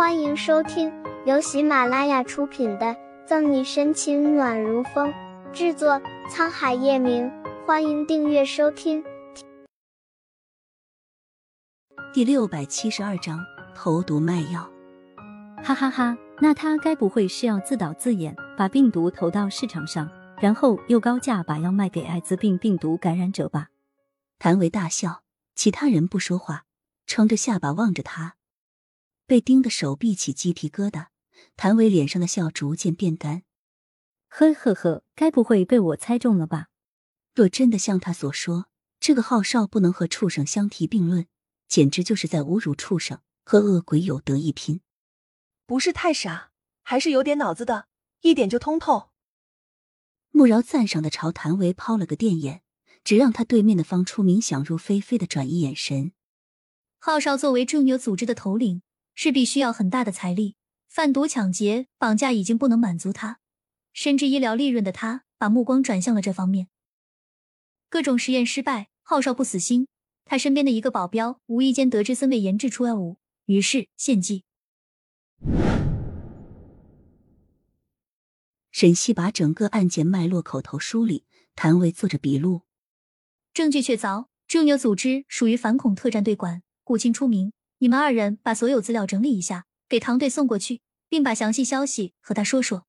欢迎收听由喜马拉雅出品的《赠你深情暖如风》，制作沧海夜明。欢迎订阅收听。第六百七十二章投毒卖药。哈哈哈，那他该不会是要自导自演，把病毒投到市场上，然后又高价把药卖给艾滋病病毒感染者吧？谭维大笑，其他人不说话，撑着下巴望着他。被盯的手臂起鸡皮疙瘩，谭维脸上的笑逐渐变干。呵呵呵，该不会被我猜中了吧？若真的像他所说，这个号少不能和畜生相提并论，简直就是在侮辱畜生，和恶鬼有得一拼。不是太傻，还是有点脑子的，一点就通透。慕饶赞赏的朝谭维抛了个电眼，只让他对面的方初明想入非非的转移眼神。浩少作为正有组织的头领。势必需要很大的财力，贩毒、抢劫、绑架已经不能满足他，甚至医疗利润的他，把目光转向了这方面。各种实验失败，浩少不死心，他身边的一个保镖无意间得知森卫研制出药物，于是献计。沈西把整个案件脉络口头梳理，谭维做着笔录，证据确凿，正有组织属于反恐特战队管，顾清出名。你们二人把所有资料整理一下，给唐队送过去，并把详细消息和他说说。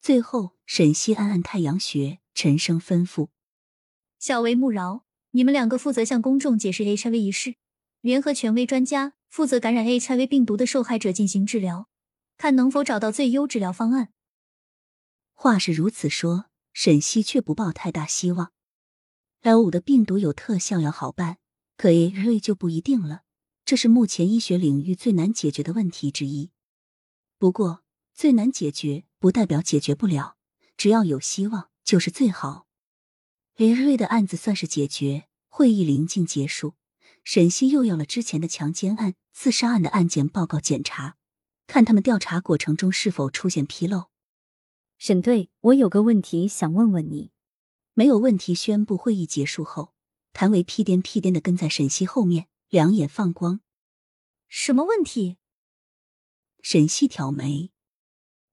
最后，沈西按按太阳穴，沉声吩咐：“小维、穆饶，你们两个负责向公众解释 HIV 一事，联合权威专家负责感染 HIV 病毒的受害者进行治疗，看能否找到最优治疗方案。”话是如此说，沈西却不抱太大希望。L 五的病毒有特效药好办，可 A 就不一定了。这是目前医学领域最难解决的问题之一。不过，最难解决不代表解决不了，只要有希望就是最好。林瑞的案子算是解决，会议临近结束，沈西又要了之前的强奸案、自杀案的案件报告检查，看他们调查过程中是否出现纰漏。沈队，我有个问题想问问你。没有问题。宣布会议结束后，谭维屁颠屁颠的跟在沈西后面。两眼放光，什么问题？沈西挑眉：“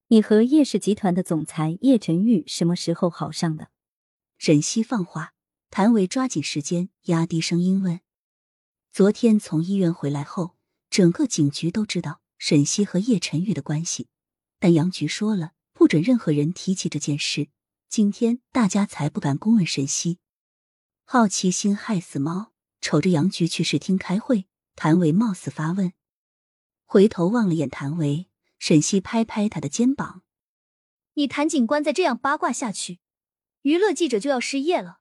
你和叶氏集团的总裁叶晨玉什么时候好上的？”沈西放话，谭维抓紧时间，压低声音问：“昨天从医院回来后，整个警局都知道沈西和叶晨玉的关系，但杨局说了不准任何人提起这件事。今天大家才不敢公问沈西，好奇心害死猫。”瞅着杨局去视厅开会，谭维貌似发问，回头望了眼谭维，沈西拍拍他的肩膀：“你谭警官再这样八卦下去，娱乐记者就要失业了。”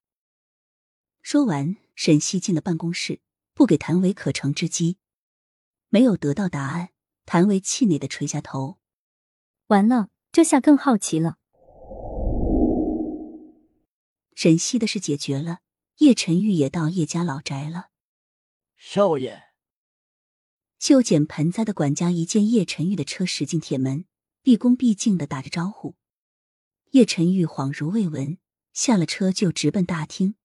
说完，沈西进了办公室，不给谭维可乘之机。没有得到答案，谭维气馁的垂下头。完了，这下更好奇了。沈西的事解决了。叶晨玉也到叶家老宅了。少爷，修剪盆栽的管家一见叶晨玉的车驶进铁门，毕恭毕敬的打着招呼。叶晨玉恍如未闻，下了车就直奔大厅。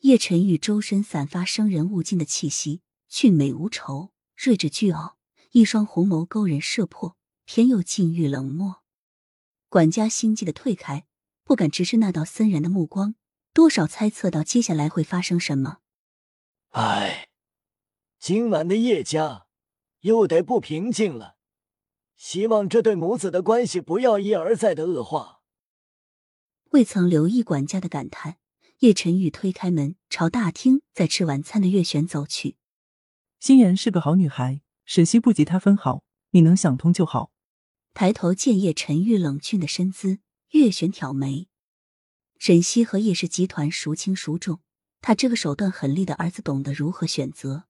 叶晨玉周身散发生人勿近的气息，俊美无愁，睿智巨傲，一双红眸勾人摄魄，偏又禁欲冷漠。管家心悸的退开，不敢直视那道森然的目光。多少猜测到接下来会发生什么？唉，今晚的叶家又得不平静了。希望这对母子的关系不要一而再的恶化。未曾留意管家的感叹，叶晨玉推开门，朝大厅在吃晚餐的月璇走去。心妍是个好女孩，沈西不及她分毫，你能想通就好。抬头见叶晨玉冷峻的身姿，月璇挑眉。沈西和叶氏集团孰轻孰重？他这个手段狠厉的儿子懂得如何选择。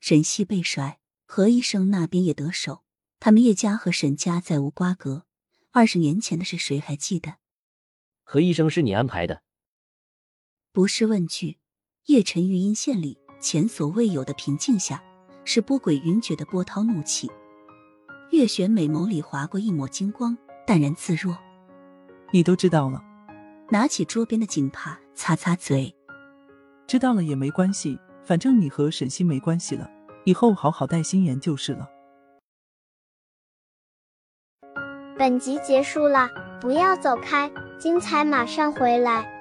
沈西被甩，何医生那边也得手。他们叶家和沈家再无瓜葛。二十年前的事，谁还记得？何医生是你安排的？不是问句。叶晨玉阴线里前所未有的平静下，是波诡云谲的波涛怒气。月璇美眸里划过一抹金光，淡然自若。你都知道了。拿起桌边的锦帕，擦擦嘴。知道了也没关系，反正你和沈西没关系了，以后好好带心妍就是了。本集结束了不要走开精彩马上回来。